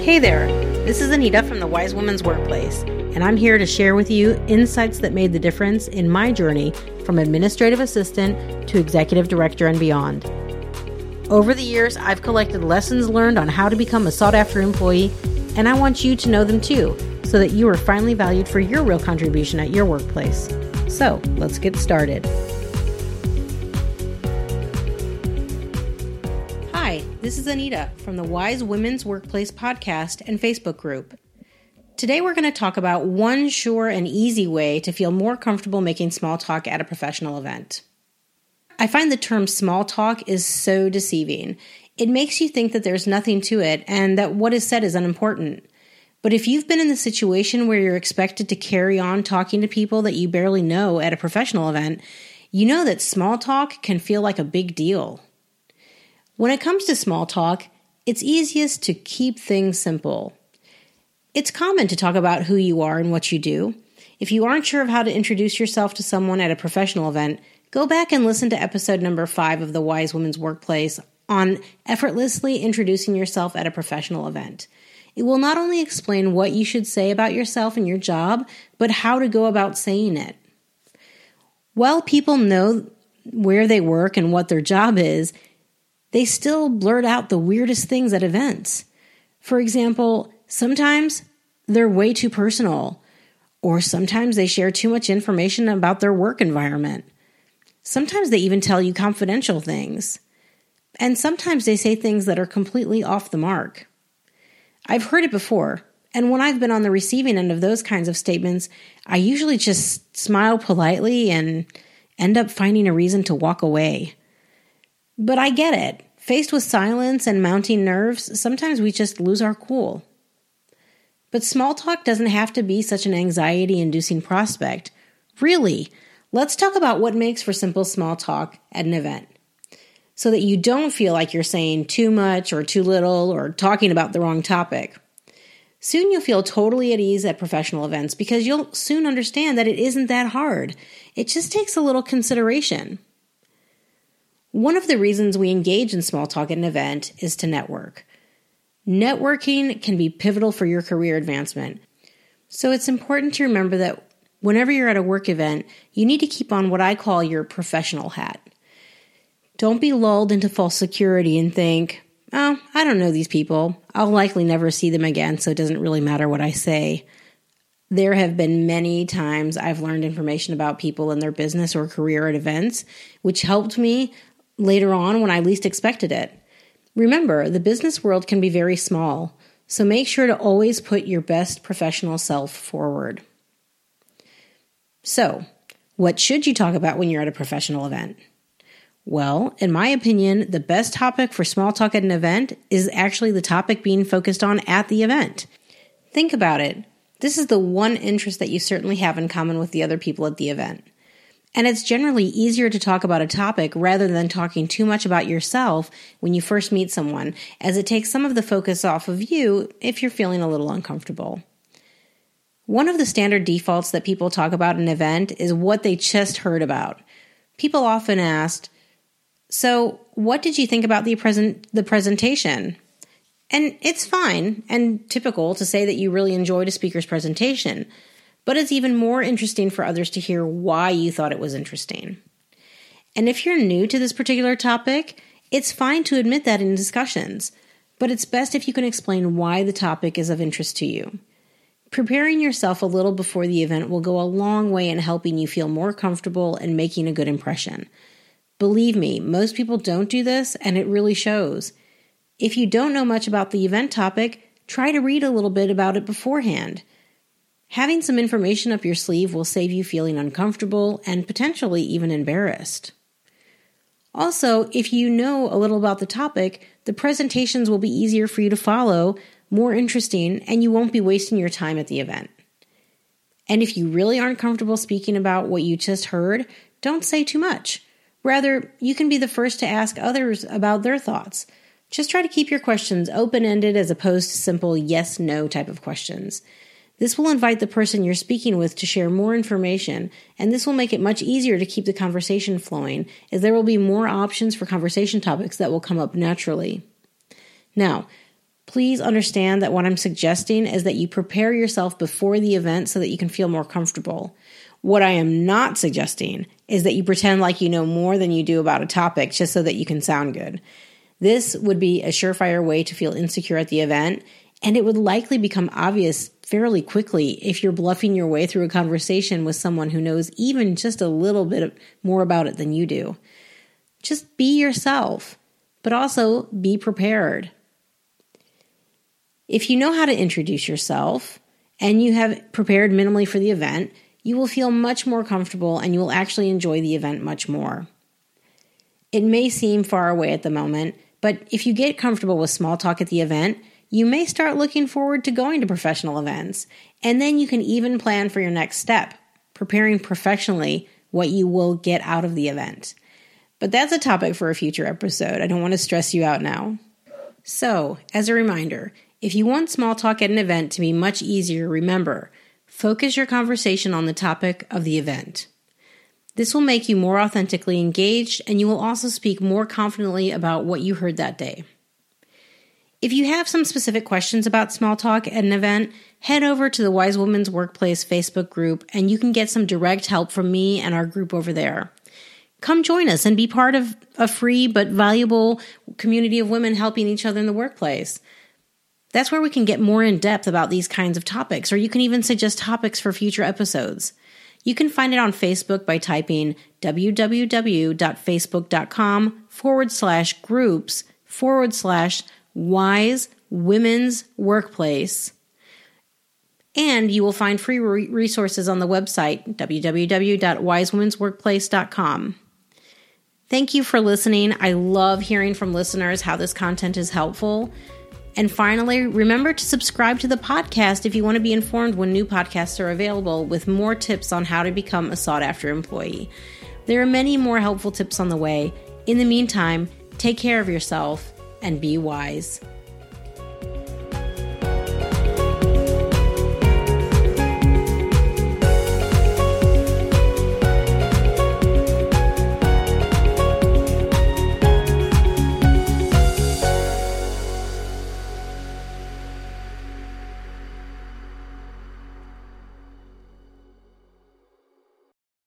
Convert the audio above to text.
Hey there, this is Anita from the Wise Woman's Workplace, and I'm here to share with you insights that made the difference in my journey from administrative assistant to executive director and beyond. Over the years, I've collected lessons learned on how to become a sought after employee, and I want you to know them too, so that you are finally valued for your real contribution at your workplace. So, let's get started. Hi, this is Anita from the Wise Women's Workplace podcast and Facebook group. Today, we're going to talk about one sure and easy way to feel more comfortable making small talk at a professional event. I find the term small talk is so deceiving. It makes you think that there's nothing to it and that what is said is unimportant. But if you've been in the situation where you're expected to carry on talking to people that you barely know at a professional event, you know that small talk can feel like a big deal. When it comes to small talk, it's easiest to keep things simple. It's common to talk about who you are and what you do. If you aren't sure of how to introduce yourself to someone at a professional event, go back and listen to episode number five of the Wise Woman's Workplace on effortlessly introducing yourself at a professional event. It will not only explain what you should say about yourself and your job, but how to go about saying it. While people know where they work and what their job is, they still blurt out the weirdest things at events. For example, sometimes they're way too personal, or sometimes they share too much information about their work environment. Sometimes they even tell you confidential things. And sometimes they say things that are completely off the mark. I've heard it before, and when I've been on the receiving end of those kinds of statements, I usually just smile politely and end up finding a reason to walk away. But I get it. Faced with silence and mounting nerves, sometimes we just lose our cool. But small talk doesn't have to be such an anxiety inducing prospect. Really, let's talk about what makes for simple small talk at an event so that you don't feel like you're saying too much or too little or talking about the wrong topic. Soon you'll feel totally at ease at professional events because you'll soon understand that it isn't that hard. It just takes a little consideration. One of the reasons we engage in small talk at an event is to network. Networking can be pivotal for your career advancement. So it's important to remember that whenever you're at a work event, you need to keep on what I call your professional hat. Don't be lulled into false security and think, oh, I don't know these people. I'll likely never see them again, so it doesn't really matter what I say. There have been many times I've learned information about people and their business or career at events, which helped me later on when I least expected it. Remember, the business world can be very small, so make sure to always put your best professional self forward. So, what should you talk about when you're at a professional event? Well, in my opinion, the best topic for small talk at an event is actually the topic being focused on at the event. Think about it. This is the one interest that you certainly have in common with the other people at the event. And it's generally easier to talk about a topic rather than talking too much about yourself when you first meet someone, as it takes some of the focus off of you if you're feeling a little uncomfortable. One of the standard defaults that people talk about in an event is what they just heard about. People often ask, So, what did you think about the, present, the presentation? And it's fine and typical to say that you really enjoyed a speaker's presentation but it's even more interesting for others to hear why you thought it was interesting. And if you're new to this particular topic, it's fine to admit that in discussions, but it's best if you can explain why the topic is of interest to you. Preparing yourself a little before the event will go a long way in helping you feel more comfortable and making a good impression. Believe me, most people don't do this, and it really shows. If you don't know much about the event topic, try to read a little bit about it beforehand. Having some information up your sleeve will save you feeling uncomfortable and potentially even embarrassed. Also, if you know a little about the topic, the presentations will be easier for you to follow, more interesting, and you won't be wasting your time at the event. And if you really aren't comfortable speaking about what you just heard, don't say too much. Rather, you can be the first to ask others about their thoughts. Just try to keep your questions open ended as opposed to simple yes no type of questions. This will invite the person you're speaking with to share more information, and this will make it much easier to keep the conversation flowing, as there will be more options for conversation topics that will come up naturally. Now, Please understand that what I'm suggesting is that you prepare yourself before the event so that you can feel more comfortable. What I am not suggesting is that you pretend like you know more than you do about a topic just so that you can sound good. This would be a surefire way to feel insecure at the event, and it would likely become obvious fairly quickly if you're bluffing your way through a conversation with someone who knows even just a little bit more about it than you do. Just be yourself, but also be prepared. If you know how to introduce yourself and you have prepared minimally for the event, you will feel much more comfortable and you will actually enjoy the event much more. It may seem far away at the moment, but if you get comfortable with small talk at the event, you may start looking forward to going to professional events. And then you can even plan for your next step, preparing professionally what you will get out of the event. But that's a topic for a future episode. I don't want to stress you out now. So, as a reminder, if you want small talk at an event to be much easier, remember, focus your conversation on the topic of the event. This will make you more authentically engaged and you will also speak more confidently about what you heard that day. If you have some specific questions about small talk at an event, head over to the Wise Woman's Workplace Facebook group and you can get some direct help from me and our group over there. Come join us and be part of a free but valuable community of women helping each other in the workplace. That's where we can get more in depth about these kinds of topics, or you can even suggest topics for future episodes. You can find it on Facebook by typing www.facebook.com forward slash groups forward slash wise women's workplace. And you will find free re- resources on the website www.wisewomensworkplace.com. Thank you for listening. I love hearing from listeners how this content is helpful. And finally, remember to subscribe to the podcast if you want to be informed when new podcasts are available with more tips on how to become a sought after employee. There are many more helpful tips on the way. In the meantime, take care of yourself and be wise.